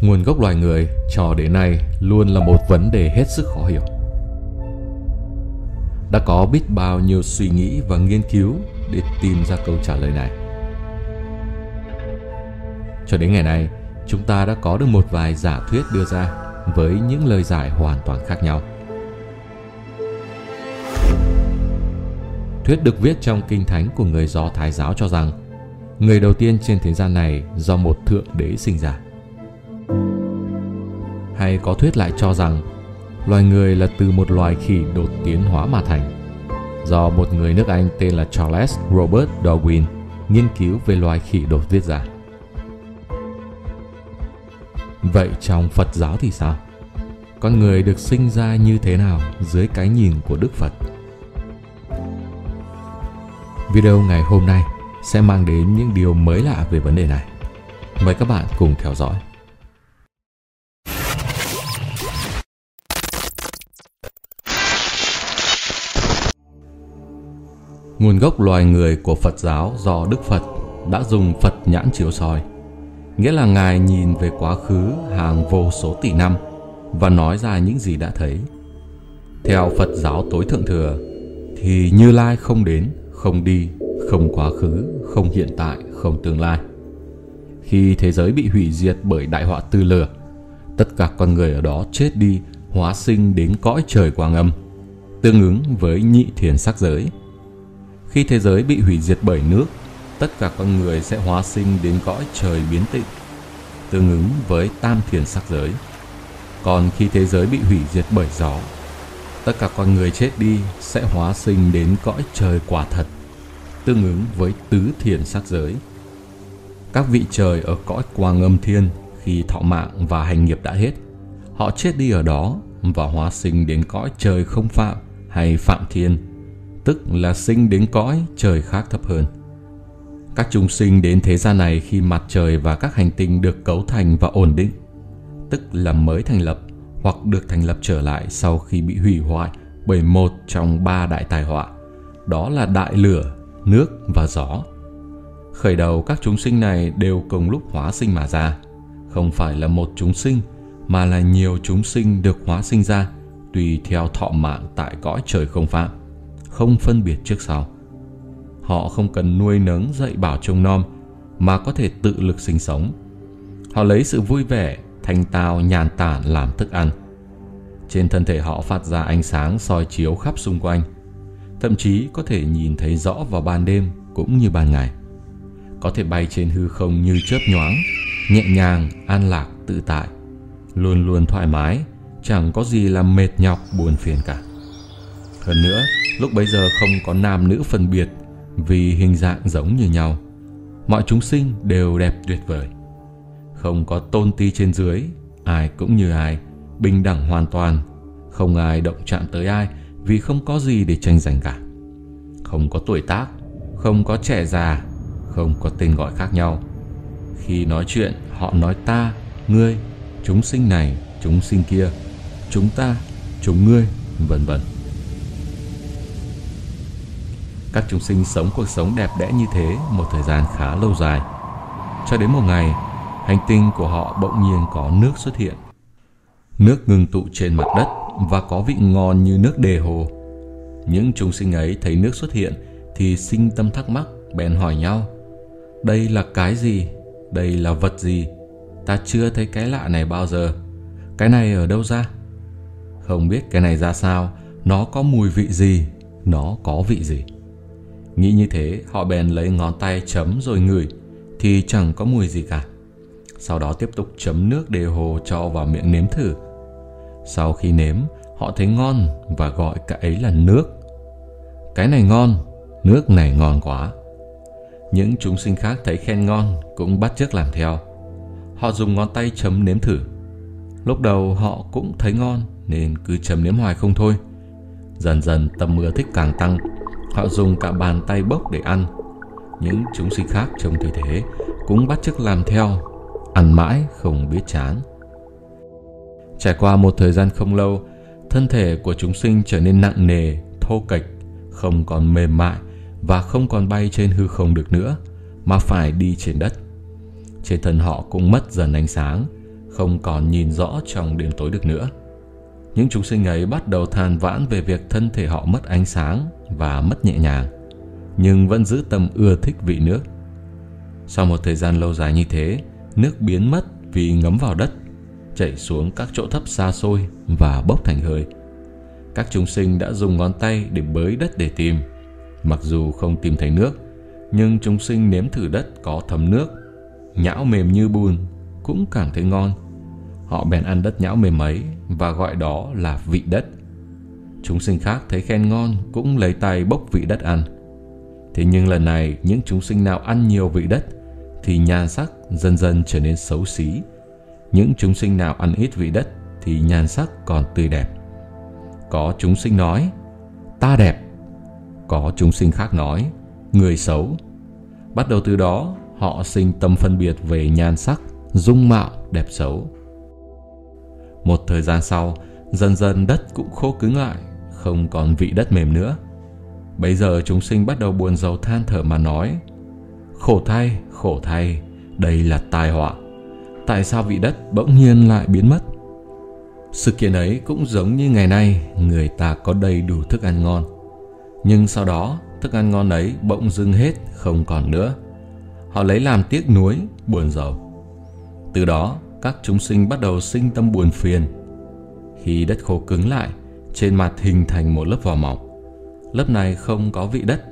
nguồn gốc loài người cho đến nay luôn là một vấn đề hết sức khó hiểu. Đã có biết bao nhiêu suy nghĩ và nghiên cứu để tìm ra câu trả lời này. Cho đến ngày nay, chúng ta đã có được một vài giả thuyết đưa ra với những lời giải hoàn toàn khác nhau. Thuyết được viết trong kinh thánh của người do thái giáo cho rằng, người đầu tiên trên thế gian này do một thượng đế sinh ra hay có thuyết lại cho rằng loài người là từ một loài khỉ đột tiến hóa mà thành do một người nước Anh tên là Charles Robert Darwin nghiên cứu về loài khỉ đột viết ra. Vậy trong Phật giáo thì sao? Con người được sinh ra như thế nào dưới cái nhìn của Đức Phật? Video ngày hôm nay sẽ mang đến những điều mới lạ về vấn đề này. Mời các bạn cùng theo dõi. Nguồn gốc loài người của Phật giáo do Đức Phật đã dùng Phật nhãn chiếu soi, nghĩa là Ngài nhìn về quá khứ hàng vô số tỷ năm và nói ra những gì đã thấy. Theo Phật giáo tối thượng thừa, thì Như Lai không đến, không đi, không quá khứ, không hiện tại, không tương lai. Khi thế giới bị hủy diệt bởi đại họa tư lửa, tất cả con người ở đó chết đi, hóa sinh đến cõi trời quang âm, tương ứng với nhị thiền sắc giới – khi thế giới bị hủy diệt bởi nước, tất cả con người sẽ hóa sinh đến cõi trời biến tịnh, tương ứng với tam thiền sắc giới. Còn khi thế giới bị hủy diệt bởi gió, tất cả con người chết đi sẽ hóa sinh đến cõi trời quả thật, tương ứng với tứ thiền sắc giới. Các vị trời ở cõi quang âm thiên khi thọ mạng và hành nghiệp đã hết, họ chết đi ở đó và hóa sinh đến cõi trời không phạm hay phạm thiên tức là sinh đến cõi trời khác thấp hơn. Các chúng sinh đến thế gian này khi mặt trời và các hành tinh được cấu thành và ổn định, tức là mới thành lập hoặc được thành lập trở lại sau khi bị hủy hoại bởi một trong ba đại tai họa, đó là đại lửa, nước và gió. Khởi đầu các chúng sinh này đều cùng lúc hóa sinh mà ra, không phải là một chúng sinh mà là nhiều chúng sinh được hóa sinh ra tùy theo thọ mạng tại cõi trời không phạm không phân biệt trước sau. Họ không cần nuôi nấng dạy bảo trông nom mà có thể tự lực sinh sống. Họ lấy sự vui vẻ, thanh tao, nhàn tản làm thức ăn. Trên thân thể họ phát ra ánh sáng soi chiếu khắp xung quanh. Thậm chí có thể nhìn thấy rõ vào ban đêm cũng như ban ngày. Có thể bay trên hư không như chớp nhoáng, nhẹ nhàng, an lạc, tự tại. Luôn luôn thoải mái, chẳng có gì làm mệt nhọc buồn phiền cả. Hơn nữa, lúc bấy giờ không có nam nữ phân biệt vì hình dạng giống như nhau. Mọi chúng sinh đều đẹp tuyệt vời. Không có tôn ti trên dưới, ai cũng như ai, bình đẳng hoàn toàn, không ai động chạm tới ai vì không có gì để tranh giành cả. Không có tuổi tác, không có trẻ già, không có tên gọi khác nhau. Khi nói chuyện, họ nói ta, ngươi, chúng sinh này, chúng sinh kia, chúng ta, chúng ngươi, vân vân. Các chúng sinh sống cuộc sống đẹp đẽ như thế một thời gian khá lâu dài. Cho đến một ngày, hành tinh của họ bỗng nhiên có nước xuất hiện. Nước ngừng tụ trên mặt đất và có vị ngon như nước đề hồ. Những chúng sinh ấy thấy nước xuất hiện thì sinh tâm thắc mắc, bèn hỏi nhau. Đây là cái gì? Đây là vật gì? Ta chưa thấy cái lạ này bao giờ. Cái này ở đâu ra? Không biết cái này ra sao, nó có mùi vị gì, nó có vị gì. Nghĩ như thế, họ bèn lấy ngón tay chấm rồi ngửi, thì chẳng có mùi gì cả. Sau đó tiếp tục chấm nước đề hồ cho vào miệng nếm thử. Sau khi nếm, họ thấy ngon và gọi cái ấy là nước. Cái này ngon, nước này ngon quá. Những chúng sinh khác thấy khen ngon cũng bắt chước làm theo. Họ dùng ngón tay chấm nếm thử. Lúc đầu họ cũng thấy ngon nên cứ chấm nếm hoài không thôi. Dần dần tâm ưa thích càng tăng Họ dùng cả bàn tay bốc để ăn. Những chúng sinh khác trông thấy thế, Cũng bắt chước làm theo, Ăn mãi không biết chán. Trải qua một thời gian không lâu, Thân thể của chúng sinh trở nên nặng nề, Thô kệch, Không còn mềm mại Và không còn bay trên hư không được nữa, Mà phải đi trên đất. Trên thân họ cũng mất dần ánh sáng, không còn nhìn rõ trong đêm tối được nữa. Những chúng sinh ấy bắt đầu than vãn về việc thân thể họ mất ánh sáng và mất nhẹ nhàng, nhưng vẫn giữ tâm ưa thích vị nước. Sau một thời gian lâu dài như thế, nước biến mất vì ngấm vào đất, chảy xuống các chỗ thấp xa xôi và bốc thành hơi. Các chúng sinh đã dùng ngón tay để bới đất để tìm. Mặc dù không tìm thấy nước, nhưng chúng sinh nếm thử đất có thấm nước, nhão mềm như bùn, cũng cảm thấy ngon. Họ bèn ăn đất nhão mềm ấy và gọi đó là vị đất. Chúng sinh khác thấy khen ngon cũng lấy tay bốc vị đất ăn. Thế nhưng lần này những chúng sinh nào ăn nhiều vị đất thì nhan sắc dần dần trở nên xấu xí. Những chúng sinh nào ăn ít vị đất thì nhan sắc còn tươi đẹp. Có chúng sinh nói, ta đẹp. Có chúng sinh khác nói, người xấu. Bắt đầu từ đó, họ sinh tâm phân biệt về nhan sắc, dung mạo, đẹp xấu. Một thời gian sau, dần dần đất cũng khô cứng lại, không còn vị đất mềm nữa. Bây giờ chúng sinh bắt đầu buồn rầu than thở mà nói Khổ thay, khổ thay, đây là tai họa. Tại sao vị đất bỗng nhiên lại biến mất? Sự kiện ấy cũng giống như ngày nay người ta có đầy đủ thức ăn ngon. Nhưng sau đó thức ăn ngon ấy bỗng dưng hết không còn nữa. Họ lấy làm tiếc nuối, buồn rầu. Từ đó các chúng sinh bắt đầu sinh tâm buồn phiền. Khi đất khô cứng lại, trên mặt hình thành một lớp vỏ mỏng. Lớp này không có vị đất.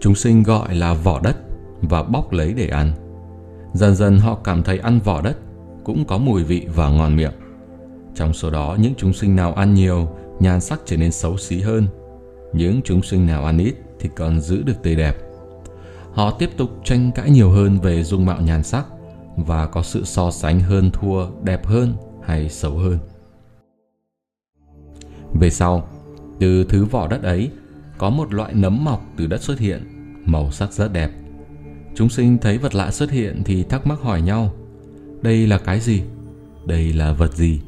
Chúng sinh gọi là vỏ đất và bóc lấy để ăn. Dần dần họ cảm thấy ăn vỏ đất cũng có mùi vị và ngon miệng. Trong số đó những chúng sinh nào ăn nhiều, nhan sắc trở nên xấu xí hơn. Những chúng sinh nào ăn ít thì còn giữ được tươi đẹp. Họ tiếp tục tranh cãi nhiều hơn về dung mạo nhan sắc và có sự so sánh hơn thua đẹp hơn hay xấu hơn. Về sau, từ thứ vỏ đất ấy, có một loại nấm mọc từ đất xuất hiện, màu sắc rất đẹp. Chúng sinh thấy vật lạ xuất hiện thì thắc mắc hỏi nhau, đây là cái gì? Đây là vật gì?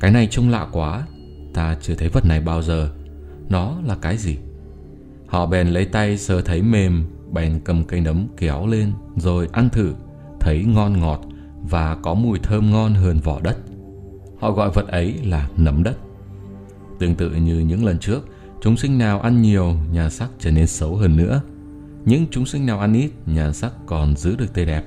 Cái này trông lạ quá, ta chưa thấy vật này bao giờ. Nó là cái gì? Họ bèn lấy tay sờ thấy mềm, bèn cầm cây nấm kéo lên rồi ăn thử, thấy ngon ngọt và có mùi thơm ngon hơn vỏ đất. Họ gọi vật ấy là nấm đất. Tương tự như những lần trước, chúng sinh nào ăn nhiều, nhà sắc trở nên xấu hơn nữa. Những chúng sinh nào ăn ít, nhà sắc còn giữ được tươi đẹp.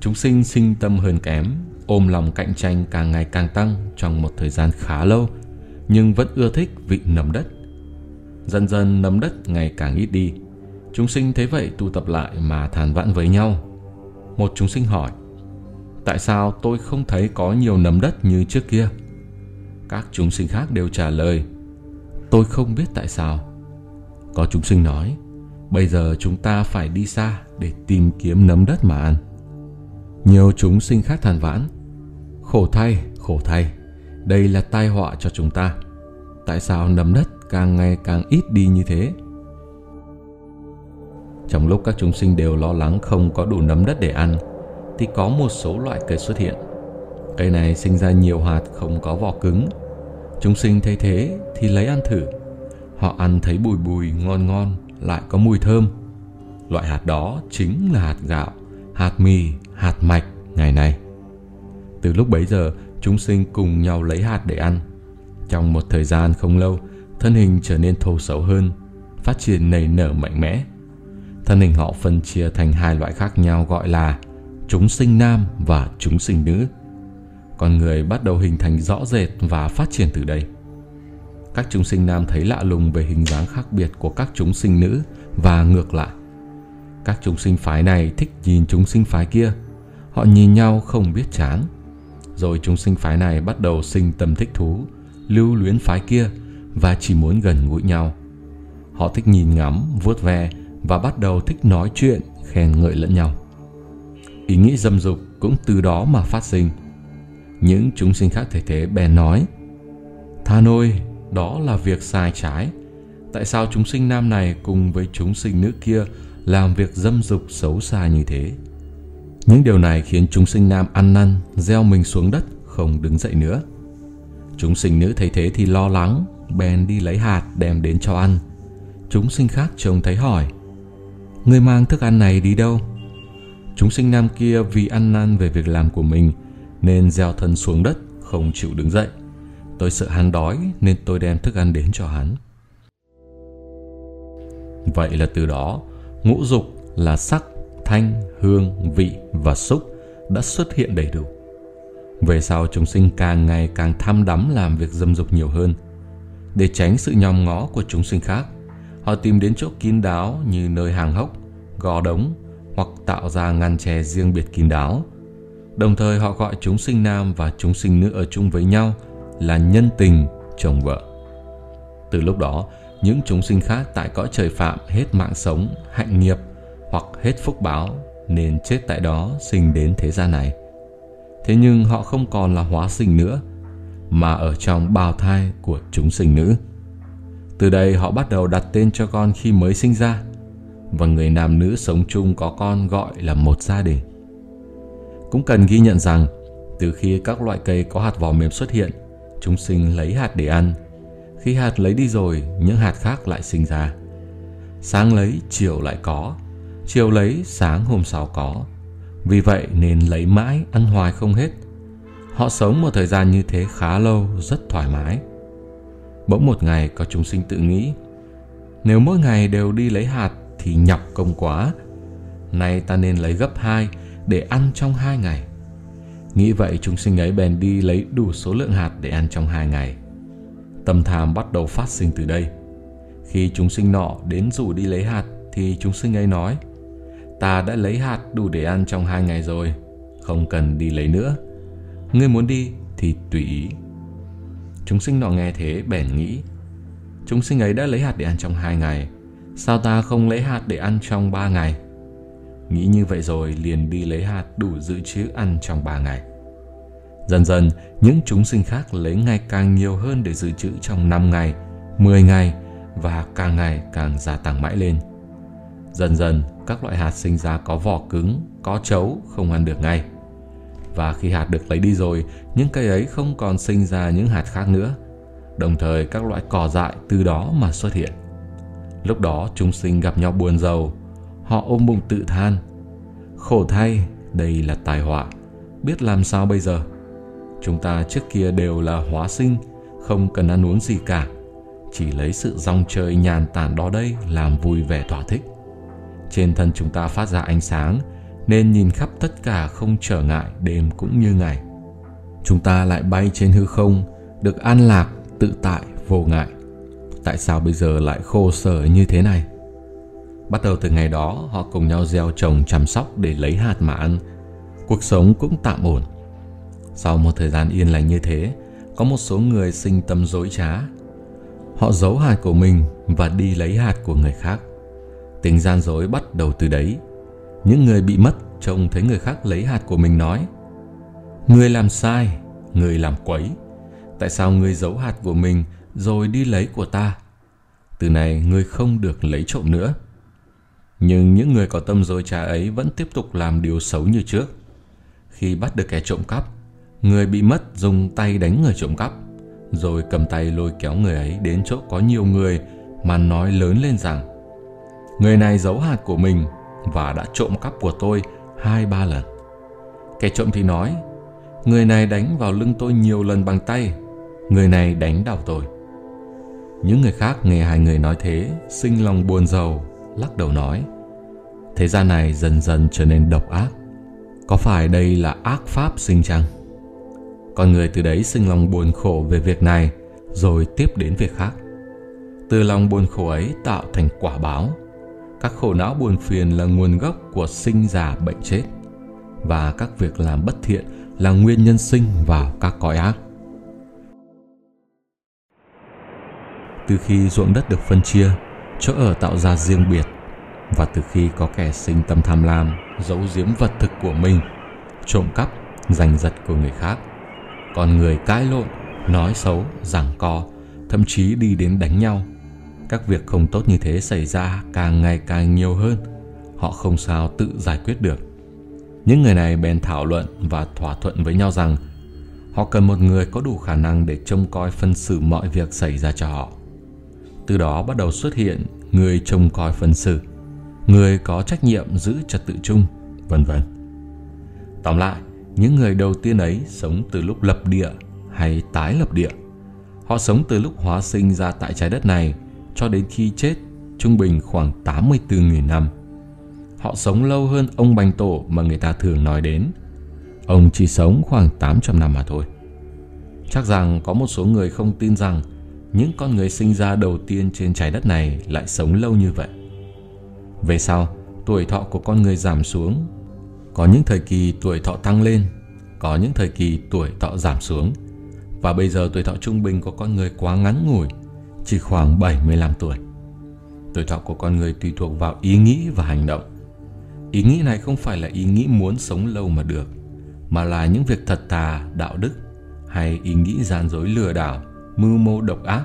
Chúng sinh sinh tâm hơn kém, ôm lòng cạnh tranh càng ngày càng tăng trong một thời gian khá lâu, nhưng vẫn ưa thích vị nấm đất. Dần dần nấm đất ngày càng ít đi. Chúng sinh thấy vậy tu tập lại mà than vãn với nhau. Một chúng sinh hỏi, tại sao tôi không thấy có nhiều nấm đất như trước kia? Các chúng sinh khác đều trả lời, tôi không biết tại sao. Có chúng sinh nói, bây giờ chúng ta phải đi xa để tìm kiếm nấm đất mà ăn. Nhiều chúng sinh khác than vãn, khổ thay, khổ thay, đây là tai họa cho chúng ta. Tại sao nấm đất càng ngày càng ít đi như thế? Trong lúc các chúng sinh đều lo lắng không có đủ nấm đất để ăn, thì có một số loại cây xuất hiện. Cây này sinh ra nhiều hạt không có vỏ cứng. Chúng sinh thấy thế thì lấy ăn thử. Họ ăn thấy bùi bùi ngon ngon, lại có mùi thơm. Loại hạt đó chính là hạt gạo, hạt mì, hạt mạch ngày nay. Từ lúc bấy giờ, chúng sinh cùng nhau lấy hạt để ăn. Trong một thời gian không lâu, thân hình trở nên thô xấu hơn, phát triển nảy nở mạnh mẽ. Thân hình họ phân chia thành hai loại khác nhau gọi là chúng sinh nam và chúng sinh nữ. Con người bắt đầu hình thành rõ rệt và phát triển từ đây. Các chúng sinh nam thấy lạ lùng về hình dáng khác biệt của các chúng sinh nữ và ngược lại. Các chúng sinh phái này thích nhìn chúng sinh phái kia. Họ nhìn nhau không biết chán. Rồi chúng sinh phái này bắt đầu sinh tâm thích thú, lưu luyến phái kia và chỉ muốn gần gũi nhau. Họ thích nhìn ngắm, vuốt ve và bắt đầu thích nói chuyện, khen ngợi lẫn nhau. Ý nghĩ dâm dục cũng từ đó mà phát sinh. Những chúng sinh khác thấy thế bèn nói Tha ôi, đó là việc sai trái. Tại sao chúng sinh nam này cùng với chúng sinh nữ kia làm việc dâm dục xấu xa như thế? Những điều này khiến chúng sinh nam ăn năn, gieo mình xuống đất, không đứng dậy nữa. Chúng sinh nữ thấy thế thì lo lắng, bèn đi lấy hạt đem đến cho ăn. Chúng sinh khác trông thấy hỏi, Người mang thức ăn này đi đâu? Chúng sinh nam kia vì ăn năn về việc làm của mình, nên gieo thân xuống đất, không chịu đứng dậy. Tôi sợ hắn đói nên tôi đem thức ăn đến cho hắn. Vậy là từ đó, ngũ dục là sắc, thanh, hương, vị và xúc đã xuất hiện đầy đủ. Về sau chúng sinh càng ngày càng tham đắm làm việc dâm dục nhiều hơn. Để tránh sự nhòm ngó của chúng sinh khác, họ tìm đến chỗ kín đáo như nơi hàng hốc, gò đống hoặc tạo ra ngăn che riêng biệt kín đáo. Đồng thời họ gọi chúng sinh nam và chúng sinh nữ ở chung với nhau là nhân tình chồng vợ. Từ lúc đó, những chúng sinh khác tại cõi trời phạm hết mạng sống, hạnh nghiệp hoặc hết phúc báo nên chết tại đó sinh đến thế gian này. Thế nhưng họ không còn là hóa sinh nữa, mà ở trong bào thai của chúng sinh nữ. Từ đây họ bắt đầu đặt tên cho con khi mới sinh ra, và người nam nữ sống chung có con gọi là một gia đình. Cũng cần ghi nhận rằng, từ khi các loại cây có hạt vỏ mềm xuất hiện, chúng sinh lấy hạt để ăn. Khi hạt lấy đi rồi, những hạt khác lại sinh ra. Sáng lấy, chiều lại có, chiều lấy, sáng hôm sau có. Vì vậy nên lấy mãi, ăn hoài không hết. Họ sống một thời gian như thế khá lâu, rất thoải mái. Bỗng một ngày có chúng sinh tự nghĩ, nếu mỗi ngày đều đi lấy hạt thì nhọc công quá. Nay ta nên lấy gấp hai để ăn trong hai ngày. Nghĩ vậy chúng sinh ấy bèn đi lấy đủ số lượng hạt để ăn trong hai ngày. Tâm tham bắt đầu phát sinh từ đây. Khi chúng sinh nọ đến rủ đi lấy hạt thì chúng sinh ấy nói Ta đã lấy hạt đủ để ăn trong hai ngày rồi, không cần đi lấy nữa. Ngươi muốn đi thì tùy ý. Chúng sinh nọ nghe thế bèn nghĩ Chúng sinh ấy đã lấy hạt để ăn trong hai ngày Sao ta không lấy hạt để ăn trong ba ngày Nghĩ như vậy rồi liền đi lấy hạt đủ dự trữ ăn trong ba ngày Dần dần những chúng sinh khác lấy ngày càng nhiều hơn để dự trữ trong 5 ngày, 10 ngày và càng ngày càng gia tăng mãi lên. Dần dần các loại hạt sinh ra có vỏ cứng, có chấu, không ăn được ngay. Và khi hạt được lấy đi rồi, những cây ấy không còn sinh ra những hạt khác nữa. Đồng thời các loại cỏ dại từ đó mà xuất hiện. Lúc đó chúng sinh gặp nhau buồn giàu, họ ôm bụng tự than. Khổ thay, đây là tai họa, biết làm sao bây giờ? Chúng ta trước kia đều là hóa sinh, không cần ăn uống gì cả, chỉ lấy sự rong chơi nhàn tản đó đây làm vui vẻ thỏa thích. Trên thân chúng ta phát ra ánh sáng, nên nhìn khắp tất cả không trở ngại đêm cũng như ngày. Chúng ta lại bay trên hư không, được an lạc, tự tại, vô ngại. Tại sao bây giờ lại khô sở như thế này? Bắt đầu từ ngày đó, họ cùng nhau gieo trồng chăm sóc để lấy hạt mà ăn. Cuộc sống cũng tạm ổn. Sau một thời gian yên lành như thế, có một số người sinh tâm dối trá. Họ giấu hạt của mình và đi lấy hạt của người khác. Tình gian dối bắt đầu từ đấy những người bị mất trông thấy người khác lấy hạt của mình nói Người làm sai, người làm quấy Tại sao người giấu hạt của mình rồi đi lấy của ta Từ này người không được lấy trộm nữa nhưng những người có tâm dối trá ấy vẫn tiếp tục làm điều xấu như trước Khi bắt được kẻ trộm cắp Người bị mất dùng tay đánh người trộm cắp Rồi cầm tay lôi kéo người ấy đến chỗ có nhiều người Mà nói lớn lên rằng Người này giấu hạt của mình và đã trộm cắp của tôi hai ba lần. Kẻ trộm thì nói, người này đánh vào lưng tôi nhiều lần bằng tay, người này đánh đau tôi. Những người khác nghe hai người nói thế, sinh lòng buồn giàu, lắc đầu nói, thế gian này dần dần trở nên độc ác. Có phải đây là ác pháp sinh chăng? Con người từ đấy sinh lòng buồn khổ về việc này, rồi tiếp đến việc khác. Từ lòng buồn khổ ấy tạo thành quả báo, các khổ não buồn phiền là nguồn gốc của sinh già bệnh chết và các việc làm bất thiện là nguyên nhân sinh vào các cõi ác. Từ khi ruộng đất được phân chia, chỗ ở tạo ra riêng biệt. Và từ khi có kẻ sinh tâm tham lam, giấu giếm vật thực của mình, trộm cắp, giành giật của người khác, còn người cãi lộn, nói xấu, giảng co, thậm chí đi đến đánh nhau. Các việc không tốt như thế xảy ra càng ngày càng nhiều hơn. Họ không sao tự giải quyết được. Những người này bèn thảo luận và thỏa thuận với nhau rằng họ cần một người có đủ khả năng để trông coi phân xử mọi việc xảy ra cho họ từ đó bắt đầu xuất hiện người trông coi phân xử người có trách nhiệm giữ trật tự chung vân vân tóm lại những người đầu tiên ấy sống từ lúc lập địa hay tái lập địa. Họ sống từ lúc hóa sinh ra tại trái đất này cho đến khi chết, trung bình khoảng 84.000 năm. Họ sống lâu hơn ông Bành Tổ mà người ta thường nói đến. Ông chỉ sống khoảng 800 năm mà thôi. Chắc rằng có một số người không tin rằng những con người sinh ra đầu tiên trên trái đất này lại sống lâu như vậy. Về sau, tuổi thọ của con người giảm xuống. Có những thời kỳ tuổi thọ tăng lên, có những thời kỳ tuổi thọ giảm xuống. Và bây giờ tuổi thọ trung bình của con người quá ngắn ngủi, chỉ khoảng 75 tuổi. Tuổi thọ của con người tùy thuộc vào ý nghĩ và hành động. Ý nghĩ này không phải là ý nghĩ muốn sống lâu mà được, mà là những việc thật thà, đạo đức hay ý nghĩ gian dối lừa đảo, mưu mô độc ác,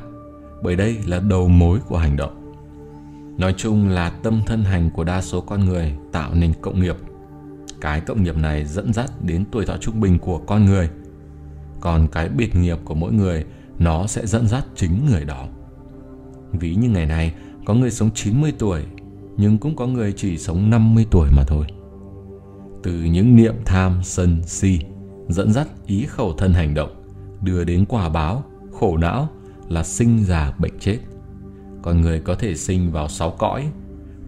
bởi đây là đầu mối của hành động. Nói chung là tâm thân hành của đa số con người tạo nên cộng nghiệp. Cái cộng nghiệp này dẫn dắt đến tuổi thọ trung bình của con người. Còn cái biệt nghiệp của mỗi người nó sẽ dẫn dắt chính người đó. Ví như ngày nay có người sống 90 tuổi nhưng cũng có người chỉ sống 50 tuổi mà thôi. Từ những niệm tham, sân, si dẫn dắt ý khẩu thân hành động đưa đến quả báo, khổ não là sinh già bệnh chết. Con người có thể sinh vào sáu cõi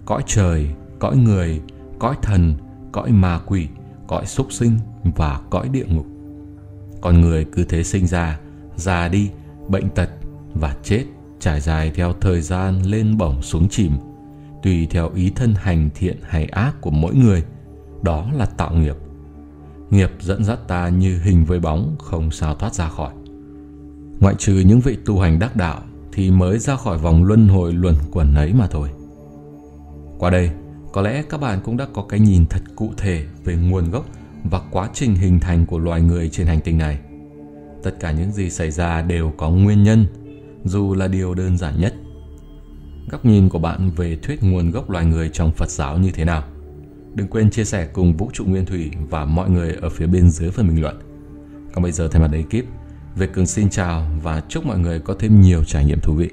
cõi trời, cõi người, cõi thần, cõi ma quỷ, cõi súc sinh và cõi địa ngục. Con người cứ thế sinh ra, già đi, bệnh tật và chết, trải dài theo thời gian lên bổng xuống chìm, tùy theo ý thân hành thiện hay ác của mỗi người, đó là tạo nghiệp. Nghiệp dẫn dắt ta như hình với bóng không sao thoát ra khỏi ngoại trừ những vị tu hành đắc đạo thì mới ra khỏi vòng luân hồi luẩn quẩn ấy mà thôi. Qua đây, có lẽ các bạn cũng đã có cái nhìn thật cụ thể về nguồn gốc và quá trình hình thành của loài người trên hành tinh này. Tất cả những gì xảy ra đều có nguyên nhân, dù là điều đơn giản nhất. Góc nhìn của bạn về thuyết nguồn gốc loài người trong Phật giáo như thế nào? Đừng quên chia sẻ cùng Vũ trụ Nguyên Thủy và mọi người ở phía bên dưới phần bình luận. Còn bây giờ thay mặt ekip, Việt Cường xin chào và chúc mọi người có thêm nhiều trải nghiệm thú vị.